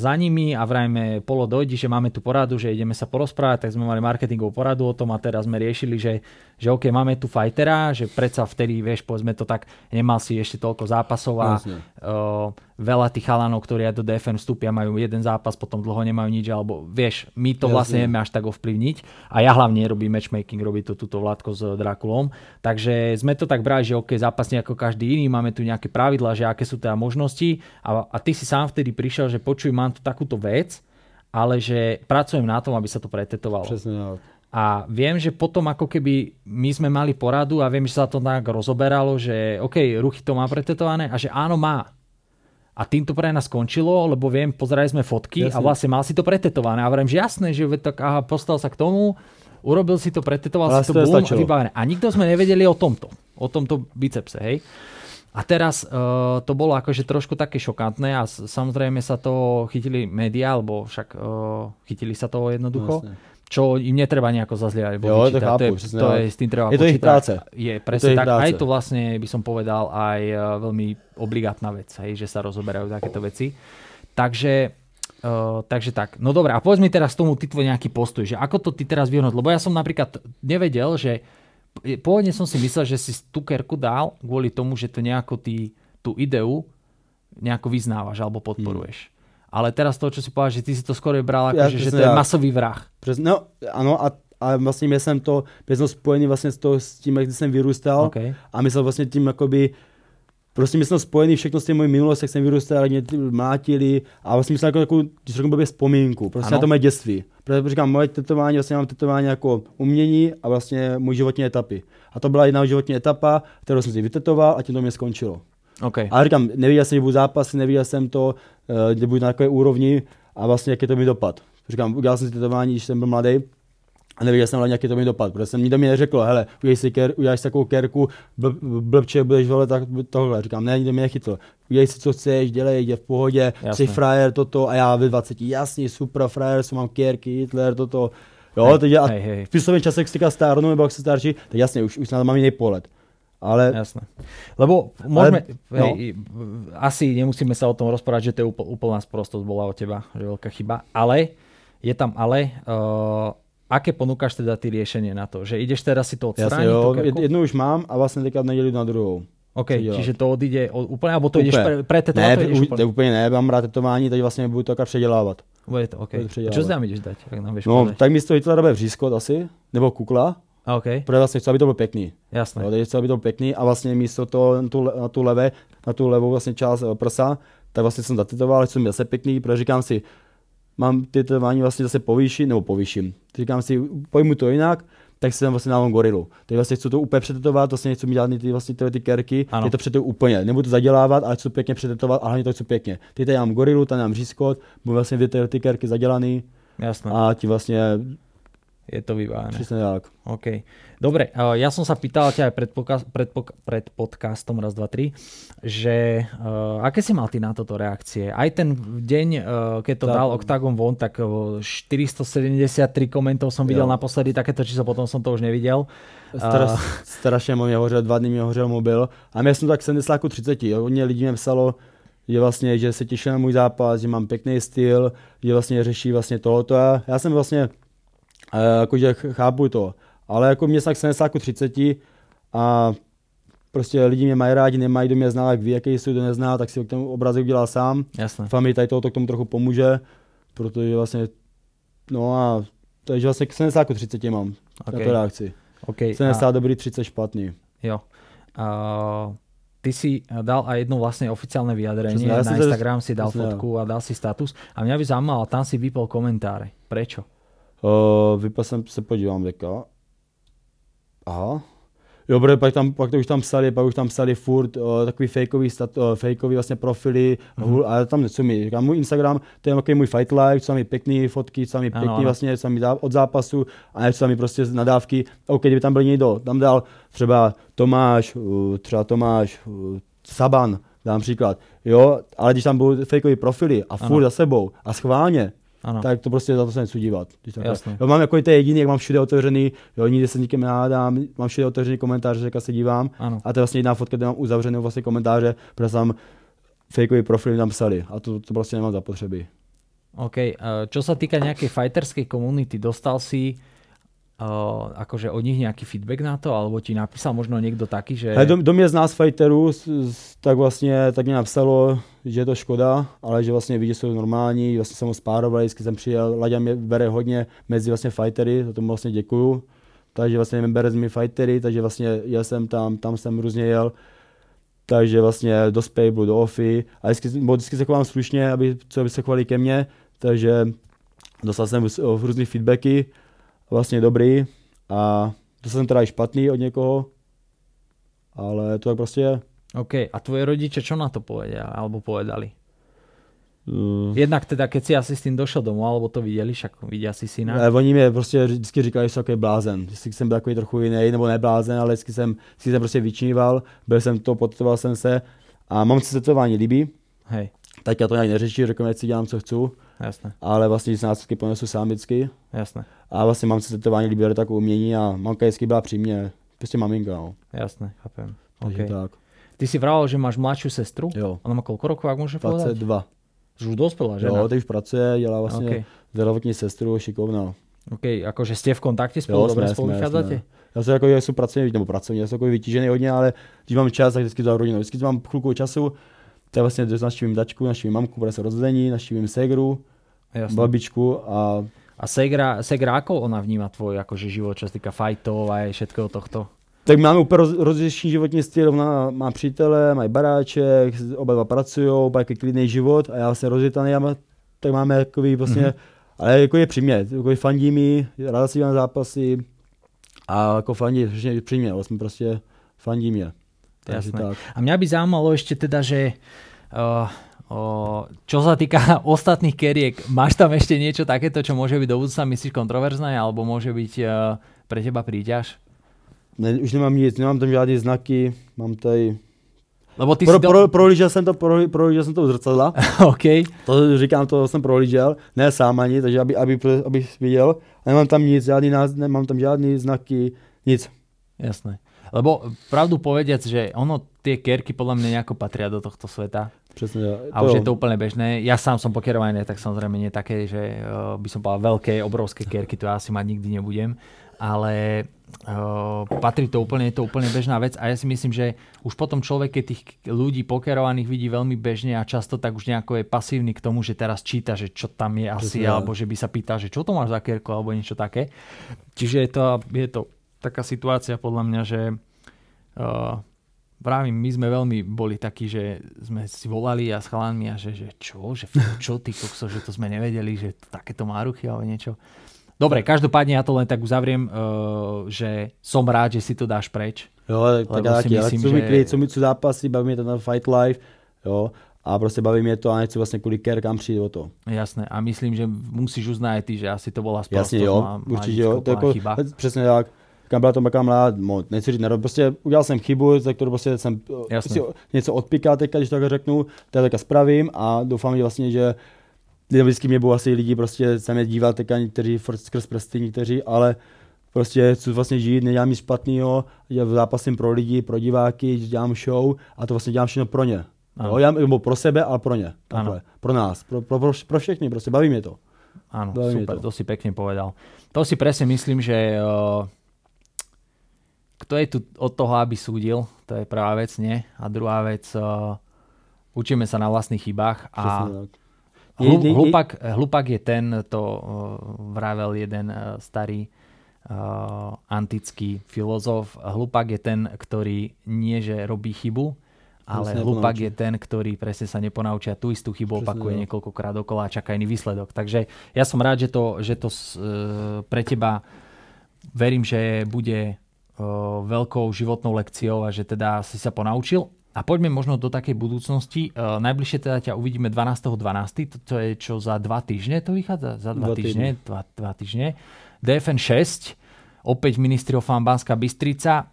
za nimi a vrajme, Polo dojdi, že máme tu poradu, že ideme sa porozprávať, tak sme mali marketingovú poradu o tom a teraz sme riešili, že, že OK, máme tu fightera, že predsa vtedy, vieš, povedzme to tak, nemal si ešte toľko zápasov a uh, veľa tých chalanov, ktorí aj do DFN vstúpia, majú jeden zápas, potom dlho nemajú nič, alebo vieš, my to Jasne. vlastne nevieme až tak ovplyvniť. A ja hlavne robím matchmaking, robí to túto Vládko s Drakulom. Takže sme to tak brali, že OK, zápasne ako každý iný, máme tu nejaké pravidlá, že aké sú teda možnosti. A, a ty si sám vtedy prišiel, že počuj, mám tu takúto vec, ale že pracujem na tom, aby sa to pretetovalo. Přesně. A viem, že potom ako keby my sme mali poradu a viem, že sa to tak rozoberalo, že OK, ruchy to má pretetované a že áno, má. A tým to pre nás skončilo, lebo viem, pozerali sme fotky a Jasne. vlastne mal si to pretetované. A viem, že jasné, že tak, aha, postal sa k tomu, urobil si to, pretetoval Ale si to, to nestačilo. vybavené. A nikto sme nevedeli o tomto, o tomto bicepse, hej. A teraz uh, to bolo akože trošku také šokantné a samozrejme sa to chytili médiá, alebo však uh, chytili sa toho jednoducho. Jasne. Čo im netreba nejako zazlievať. Jo, to chápu, je, přesně to je, s tým treba Je to ich práce. Je Je to presne ich tak. práce. Aj to vlastne by som povedal aj eh, veľmi obligátna vec, hej, že sa rozoberajú takéto veci. Takže Uh, takže tak. No dobré, a povedz mi teraz tomu ty tvoj nejaký postoj, že ako to ty teraz vyhodnoť, lebo ja som napríklad nevedel, že pôvodne som si myslel, že si tú kerku dal kvôli tomu, že to nejako ty tú ideu nejako vyznávaš alebo podporuješ. Ale teraz to, čo si povedal, že ty si to skoro bral ako, Ja, že, že to je tak. masový vrah. Přes, no, ano, a, a vlastně měl jsem to, byl jsem spojený vlastně s, to, s tím, jak jsem vyrůstal OK. a myslel vlastně tím, jakoby, prostě my jsme spojený všechno s tím mojí minulostí, jak jsem vyrůstal, jak mě mlátili a vlastně jsem jako takovou, když řeknu blbě, vzpomínku, prostě Ano. na to moje dětství. Protože říkám, moje tetování, vlastně mám tetování jako umění a vlastně můj životní etapy. A to byla jedna životní etapa, kterou jsem si vytetoval a tím to mě skončilo. Okay. Ale říkám, neviděl jsem, že budu zápasy, neviděl jsem to, eh, kde budu na takové úrovni a vlastně jaký to mi dopad. Říkám, udělal jsem si tetování, když jsem byl mladý, a neviděl jsem hlavně, jaký to mi dopad, protože jsem nikdo mi neřekl, hele, udělej si, ker, uděláš si takovou kerku, bl, blbče, budeš vole, tak tohle. Říkám, ne, nikdo mě nechytl. Udělej si, co chceš, dělej, jde v pohodě, Jasně. jsi frajer, toto, a já ve 20, jasný, super frajer, jsem mám kerky, Hitler, toto. Jo, Hej, teď a hej, hej. v čase, jak stárnu, nebo jak se starší, tak jasně, už, už na to mám jiný pohled. Ale Jasné. Lebo môžeme, Ale- hej, asi nemusíme sa o tom rozprávať, že to je úpl, úplná sprostosť bola od teba, že veľká chyba, ale je tam ale, uh, aké ponúkaš teda ty riešenie na to? Že ideš teraz si to odstrániť? jo, kerku? jed- jednu už mám a vlastně teďka neděli jdu na druhou. OK, čiže to odíde od, úplne, alebo to ideš Úplně. pre, pre tetovať, Ne, to ideš úplne? ne, úplně ne, mám rád tetování, teď vlastně budu to předělávat. Bude to, OK. Bude to. Čo si tam ideš dať? Jak nám No, povedať? tak místo Hitlera bude vřízkot asi, nebo kukla, A, OK, protože vlastně chci, aby to bylo pěkný. jasné. No, teď chci, aby to bylo pěkný a vlastně místo toho na tu, na tu, levé, na tu levou vlastně část eh, prsa, tak vlastně jsem zatetoval, mít zase pěkný, protože říkám si, mám ty tetování vlastně zase povýšit, nebo povýším. Říkám si, pojmu to jinak, tak tam vlastně dávám gorilu. Teď vlastně chci to úplně přetetovat, vlastně nechci mít žádný ty, vlastně tyhle ty kerky, Ano. je to přetetu úplně. Nebudu to zadělávat, ale chci pěkně přetetovat a hlavně to chci pěkně. Teď tady mám gorilu, tady mám řízkot, budu vlastně ty, ty kerky zadělaný Jasné, a ti vlastně je to vybavené. přesně tak. OK. Dobre, uh, ja som sa pýtal ťa aj pred, pred, pred podcastom raz, dva, tri, že uh, aké si mal ty na toto reakcie? Aj ten deň, uh, keď to Tak. dal Octagon von, tak uh, 473 komentov som videl Jo. naposledy, takéto číslo, potom som to už nevidel. Stra, A- strašně mě hořel, dva dny mě hořel mobil. A já jsem tak 70 ku 30. Jo. Hodně lidí mě psalo, že vlastně, že se těší na můj zápas, že mám pěkný styl, že vlastně řeší vlastně tohoto. Já, já jsem vlastně, eh, jakože ch- chápu to, ale jako mě tak 70 ku 30 a prostě lidi mě mají rádi, nemají, kdo mě zná, jak ví, jaký jsou, kdo nezná, tak si k tomu obrazek udělal sám. Jasné. Family tady tohoto k tomu trochu pomůže, protože vlastně, no a takže vlastně k 70 ku 30 mám OK. na to reakci. OK. 70 dobrý, 30 špatný. Jo. Uh, ty si dal aj jedno vlastne oficiálne vyjadrenie, na Instagram si dal fotku a dal si status a mňa by zaujímalo, tam si vypol komentáre. Prečo? Uh, vypal jsem se podívám veka. Aha. Jo, protože pak, tam, pak to už tam psali, pak už tam psali furt uh, takový fakeový, stat, uh, fakeový vlastně profily, Mhm. mm-hmm. a tam něco mi. Říkám, můj Instagram, to je takový můj fight life, co tam je pěkný fotky, co tam je pěkný ano. vlastně, co tam je zá- od zápasu, a ne co tam je prostě nadávky. OK, kdyby tam byl někdo, tam dal třeba Tomáš, uh, třeba Tomáš, uh, Saban, dám příklad, jo, ale když tam budou fakeový profily a furt Ano. za sebou a schválně, Ano. tak to prostě za to se nechci dívat. Jo, mám jako to je jediný, jak mám všude otevřený, jo, nikdy se nikým nehádám, mám všude otevřený komentáře, že se dívám. Ano. A to je vlastně jediná fotka, kde mám uzavřenou vlastně komentáře, protože tam fakeový profily tam psali a to, to prostě nemám zapotřebí. OK. Uh, čo sa týka nejakej fighterskej komunity, dostal si akože od nich nejaký feedback na to, alebo ti napísal možno niekto taký, že... Ale do, do mě z nás fighterů, tak vlastně tak mě napsalo, že je to škoda, ale že vlastně vidí, že jsou normální, vlastně jsem ho spároval, vždycky jsem přijel, Laďa mě bere hodně mezi vlastně fightery, za tomu vlastně děkuju. Takže vlastně mě bere z mi fightery, takže vlastně jel jsem tam, tam jsem různě jel. Takže vlastně do Spable, do Ofy a vždycky, vždycky se chovám slušně, aby, co aby se chovali ke mně, takže dostal jsem růz- různý feedbacky, vlastně dobrý a dostal jsem teda i špatný od někoho, ale to tak prostě je. OK. A tvoje rodiče čo na to povedia, alebo povedali? Uh, Jednak teda, keď si asi s tým došel domů, alebo to viděli, však vidia si syna. ne, oni mě prostě vždycky říkali, že jsem takový blázen. Vždycky jsem byl takový trochu jiný, nebo neblázen, ale vždycky jsem, vždycky jsem prostě vyčníval, byl jsem to, podtetoval jsem se a mám se tetování líbí, Hej, tak já to nějak neřeším, řeknu, ať si dělám, co chci, jasné, ale vlastně si následky ponesu sám vždycky. jasné, A vlastně mám se tetování líbí, ale takovou umění a mamka vždycky byla při mě, prostě maminka, no. jasné, chápem. Takže OK. tak. Ty si vravel, že máš mladšiu sestru? Jo. Ona má koľko rokov, ak môžeš povedať? 22. Že už dospelá žena? Jo, teď už pracuje, dělá vlastně OK. okay. zdravotní sestru, šikovná. OK, akože ste v kontakte spolu, dobre spolu vychádzate? Já jsem jako, já jsem pracovně, nebo pracovně, já jsem jako vytížený hodně, ale když mám čas, tak vždycky za rodinou. Vždycky mám chvilku času, tak vlastně navštívím tačku, navštívím mamku, bude se rozvedení, navštívím segru, Jasné. babičku a A Segra, Segra, ako ona vníma tvoj akože život, čo sa týka fightov a aj všetkého tohto? Tak máme úplně roz, rozlišný životní styl, ona má přítele, mají baráček, oba dva pracují, má jaký klidný život a já vlastně rozjetaný, tak máme takový vlastně, mm-hmm. ale jako je přimě, jako fandí mi, ráda si dělám zápasy a jako fandí, přimě, vlastně prostě fandí mě. Jasné. Tak. A mňa by zaujímalo ešte teda, že uh, uh, čo sa týka ostatných keriek, máš tam ešte niečo takéto, čo môže byť do budúcna, myslíš, kontroverzné, alebo môže byť uh, pre teba príťaž? Ne, už nemám nic, nemám tam žádné znaky, mám tady Lebo ty pro, si do... pro, prohlížel jsem to, pro, prohlížel jsem to u zrcadla. OK. To říkám, to jsem prohlížel, ne sám ani, takže aby, aby, aby viděl. Nemám tam nic, žádný, nemám tam žádný znaky, nic. Jasné. Lebo pravdu povediac, že ono, tie kerky podľa mňa nejako patria do tohto sveta. Přesne. Ja. A už je to úplne bežné. Ja sám som pokerovaný, tak samozrejme nie také, že uh, by som povedal veľké, obrovské kerky, to ja asi mať nikdy nebudem. Ale uh, patrí to úplne, je to úplne bežná vec a ja si myslím, že už potom človek, keď tých ľudí pokerovaných vidí veľmi bežne a často tak už nejako je pasívny k tomu, že teraz číta, že čo tam je asi, Presne, alebo že by sa pýtal, že čo to máš za kerku alebo niečo také. Čiže je to, je to taká situácia podľa mňa, že uh, Vravím, my sme veľmi boli takí, že sme si volali a s a že, že čo, že čo ty kokso, že to sme nevedeli, že takéto máruchy alebo niečo. Dobre, každopádne ja to len tak uzavriem, uh, že som rád, že si to dáš preč. Jo, tak já taky, myslím, ale že... co mi co zápasy, baví mě to na Fight Life, jo, a prostě baví mě to a nechci vlastně kvůli kerkám přijít o to. Jasné a myslím, že musíš uznat ty, že asi to bola sprostosť. Jasně jo, určitě jo, to jako, přesně tak kam byla to taká mladá, nechci říct nerod, prostě udělal jsem chybu, za kterou prostě jsem prostě něco odpíkal teďka, když tak řeknu, to teďka spravím a doufám, že vlastně, že vždycky mě budou asi lidi prostě se mě dívat teďka někteří skrz prsty někteří, ale prostě chci vlastně žít, nedělám nic špatného, zápasím pro lidi, pro diváky, dělám show a to vlastně dělám všechno pro ně. Jo, já, nebo pro sebe, ale pro ně. Takhle. Pro nás, pro, pro, pro, pro všechny, prostě baví mě to. Áno, baví super, to. to si pekne povedal. To si presne myslím, že uh, kto je tu od toho, aby súdil, to je prvá vec, nie? A druhá vec, uh, učíme sa na vlastných chybách a hlupak, hlupak je ten, to uh, vravel jeden uh, starý uh, antický filozof, hlupak je ten, ktorý nie, že robí chybu, ale hlupak je ten, ktorý presne sa neponaučí a tú istú chybu opakuje niekoľkokrát dokola a čaká iný výsledok. Takže ja som rád, že to, že to uh, pre teba verím, že bude veľkou životnou lekciou a že teda si sa ponaučil. A poďme možno do takej budúcnosti. Najbližšie teda ťa uvidíme 12.12. 12. To je čo za dva týždne to vychádza? Za dva, dva týždne. Dva, dva týždne. DFN 6, opäť ministri of Banská Bystrica.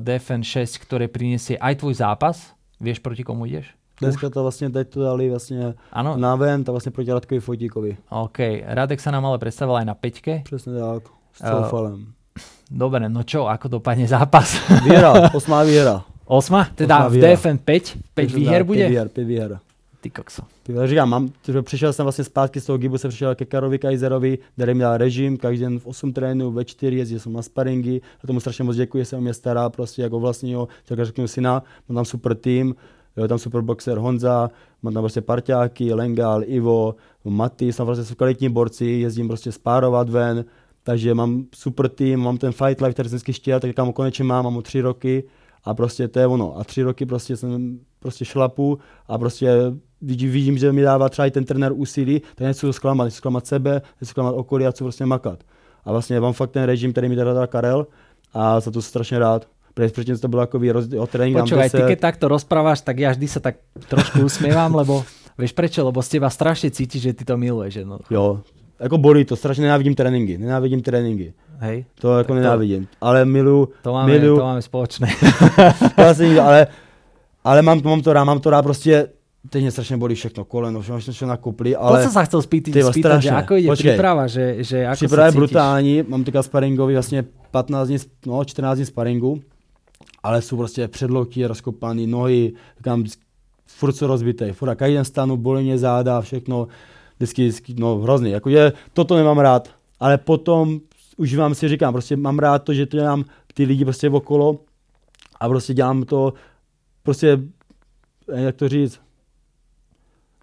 DFN 6, ktoré prinesie aj tvoj zápas. Vieš, proti komu ideš? Dneska to vlastně teď to dali vlastně ano. na ven, to vlastně proti Radkovi Fotíkovi. OK, Radek sa nám ale predstavil aj na peťke. Přesně tak, s uh, Dobre, no čo, ako dopadne zápas? Výhra, osmá výhra. Osma? Teda osmá v DFN 5? 5 výher bude? 5 výher, 5 výher. Ty kokso. Ty, říkám, mám, přišel jsem vlastně zpátky z toho Gibu, jsem přišel ke Karovi Kajzerovi, kde měl režim, každý den v 8 trénů, ve 4 jezdil jsem na sparingy, a tomu strašně moc děkuji, se o mě stará prostě jako vlastního, tak řeknu syna, mám tam super tým, jo, tam super boxer Honza, mám tam prostě parťáky, Lengal, Ivo, Maty, jsem prostě kvalitní borci, jezdím prostě spárovat ven, takže mám super tým, mám ten Fight Life, který jsem vždycky chtěl, tak kam konečně mám, mám ho tři roky a prostě to je ono. A tři roky prostě jsem prostě šlapu a prostě vidím, vidím že mi dává třeba i ten trenér úsilí, tak nechci zklamat, nechci zklamat sebe, nechci zklamat okolí a chci prostě makat. A vlastně mám fakt ten režim, který mi teda dal Karel a za to jsem strašně rád. Predtým to bylo jako o trénink. Počúvaj, ty keď takto rozprávaš, tak ja vždy sa tak trošku usmievam, lebo vieš prečo? Lebo z teba strašne cíti, že ty to miluješ. No. Jo, jako bolí to, strašně nenávidím tréninky, nenávidím tréninky. Hej. To jako to, nenávidím, ale milu, to máme, milu, to máme společné. ale, ale mám, mám to rád, mám to rád prostě, teď mě strašně bolí všechno, koleno, všechno, všechno nakupli, ale... To, co se chcel spýtat, spýtat, že ako ide Počkej, příprava, že, že ako Příprava je brutální, mám teďka sparingový vlastně 15 dní, no 14 dní sparingu, ale jsou prostě předloky rozkopaný, nohy, říkám, furt jsou rozbité, furt každý den stanu, bolí mě záda, všechno, vždycky, vždycky no hrozný, jako je, toto nemám rád, ale potom už vám si říkám, prostě mám rád to, že to dělám ty lidi prostě okolo a prostě dělám to, prostě, jak to říct,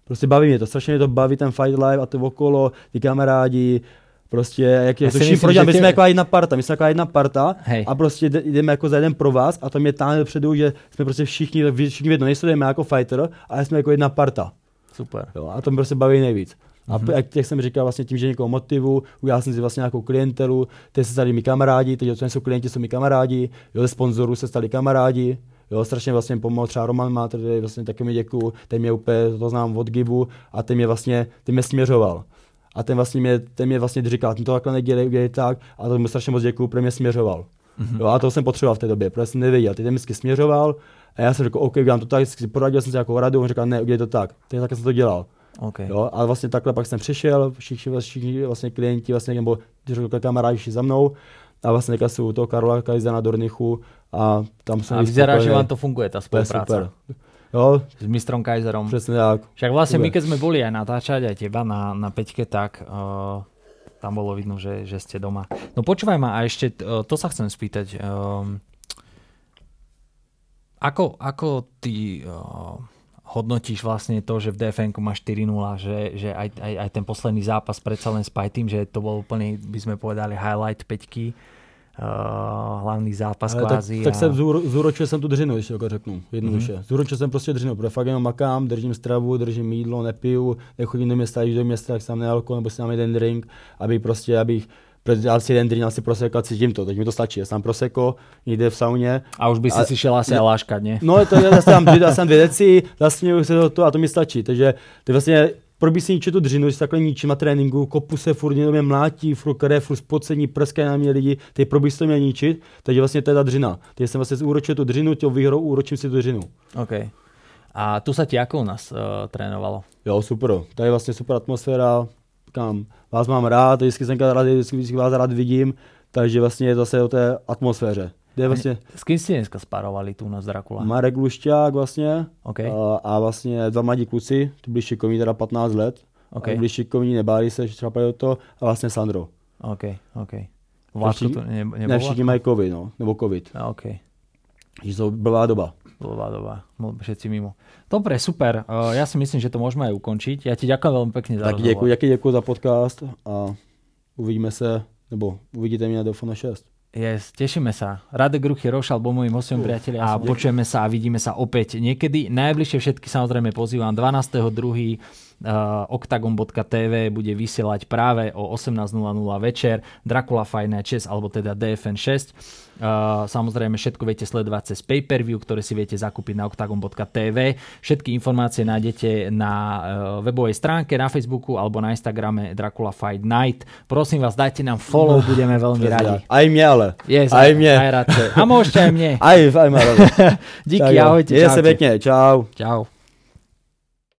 prostě baví mě to, strašně mě to baví ten fight live a to okolo, ty kamarádi, Prostě, jak je to vším že my tě- jsme jako jedna parta, my jsme jako jedna parta Hej. a prostě jde- jdeme jako za jeden pro vás a tam je táhne dopředu, že jsme prostě všichni, všichni jedno, nejsledujeme jako fighter, ale jsme jako jedna parta. Super. Jo, a to mě prostě baví nejvíc. A Mhm. mm-hmm. jak, jsem říkal, vlastně tím, že někoho motivu, udělal jsem si vlastně nějakou klientelu, teď se stali mi kamarádi, teď co nejsou klienti, jsou mi kamarádi, jo, ze sponzorů se stali kamarádi, jo, strašně vlastně pomohl třeba Roman má, tady vlastně taky mi děkuju, ten mě úplně, to znám od Gibu a ten mě vlastně, ten mě směřoval. A ten vlastně mě, ten mě vlastně říkal, ty to takhle nedělej, udělej tak, a to mu strašně moc děkuju, protože mě směřoval. Mm-hmm. Jo, a to jsem potřeboval v té době, protože jsem nevěděl, ty ten mě směřoval a já jsem řekl, OK, udělám to tak, poradil jsem si jako radu, on říkal, ne, udělej to tak, takhle jsem to dělal. OK. Jo, a vlastně takhle pak jsem přišel, všichni, všichni vlastně klienti, vlastně, nebo řekl kamarádi šli za mnou a vlastně teďka jsou u toho Karola Kajzana Dornichu a tam jsem A vyzerá, že vám to funguje, je spolupráca. super. Jo, S mistrom Kaiserom. přesně tak. Však vlastne my, keď sme boli aj natáčať aj teba na, na peťke, tak uh, tam bolo vidno, že, že ste doma. No počúvaj ma, a ešte uh, to sa chcem spýtať. Um, ako, ako ty uh, hodnotíš vlastne to, že v dfn máš 4-0, že, že aj, aj, aj ten posledný zápas predsa len s tým, že to bol úplný, by sme povedali, highlight peťky, uh, hlavný zápas Ale tak, kvázi. tak a... jsem zúro, zúročil jsem tu dřinu, když jako řeknu, jednoduše. Mm-hmm. Zúročil jsem prostě dřinu, protože fakt jenom makám, držím stravu, držím jídlo, nepiju, nechodím do města, když do města, tak jsem nealko, nebo si dám jeden drink, aby prostě, abych dal si jeden drink, si proseko a cítím to, teď mi to stačí. Já jsem proseko, někde v sauně. a už by si a- si šiel asi aj láškať, nie? No, to je zase tam dvě, já jsem dvě deci, zasměju se do toho a to mi stačí. Takže to je vlastně probí si ničit tu dřinu, se takhle ničím na tréninku, kopu se furt, někdo mě mlátí, furt které, furt spocení, prskají na mě lidi, teď probí se to mě ničit, takže vlastně to je ta dřina. Teď jsem vlastně úročil tu dřinu, těm výhrou úročím si tu dřinu. OK. A tu sa ti ako u nás uh, trénovalo? Jo, super. To je vlastně super atmosféra, kam vás mám rád, vždycky jsem rád, vždycky, vždycky vás rád vidím, takže vlastně je zase o té atmosféře. Kde vlastně S kým ste dneska sparovali tu u nás Dracula? Marek Lušťák vlastně OK. a, a, vlastně dva mladí kluci, ty byli šikovní, teda 15 let, OK. a byli šikovní, nebáli se, štrapali do toho a vlastně Sandro. OK, OK. Vláčku tu ne? Ne, všichni mají covid, no, nebo covid. A, OK. Že jsou blbá doba. Dlhá doba. Všetci mimo. Dobre, super. Uh, ja si myslím, že to môžeme aj ukončiť. Ja ti ďakujem veľmi pekne za Tak děkuji, děkuji za podcast a uvidíme se, nebo uvidíte mě na Delfona 6. Yes, tešíme sa. Radek Ruchy Rošal bol môjim hostom, priatelia. A počujeme sa a vidíme sa opäť niekedy. Najbližšie všetky samozrejme pozývam 12.2. Uh, octagon.tv bude vysielať práve o 18.00 večer Dracula Fight Night 6 alebo teda DFN 6. Uh, samozrejme všetko viete sledovať cez pay-per-view, ktoré si viete zakúpiť na octagon.tv. Všetky informácie nájdete na uh, webovej stránke, na Facebooku alebo na Instagrame Dracula Fight Night. Prosím vás, dajte nám follow, budeme veľmi radi. Aj mě ale. Yes, aj. Aj radšej. A môžete aj mne. Aj, aj mě. Díky, ahojte. Je se pěkně, čau. Čau.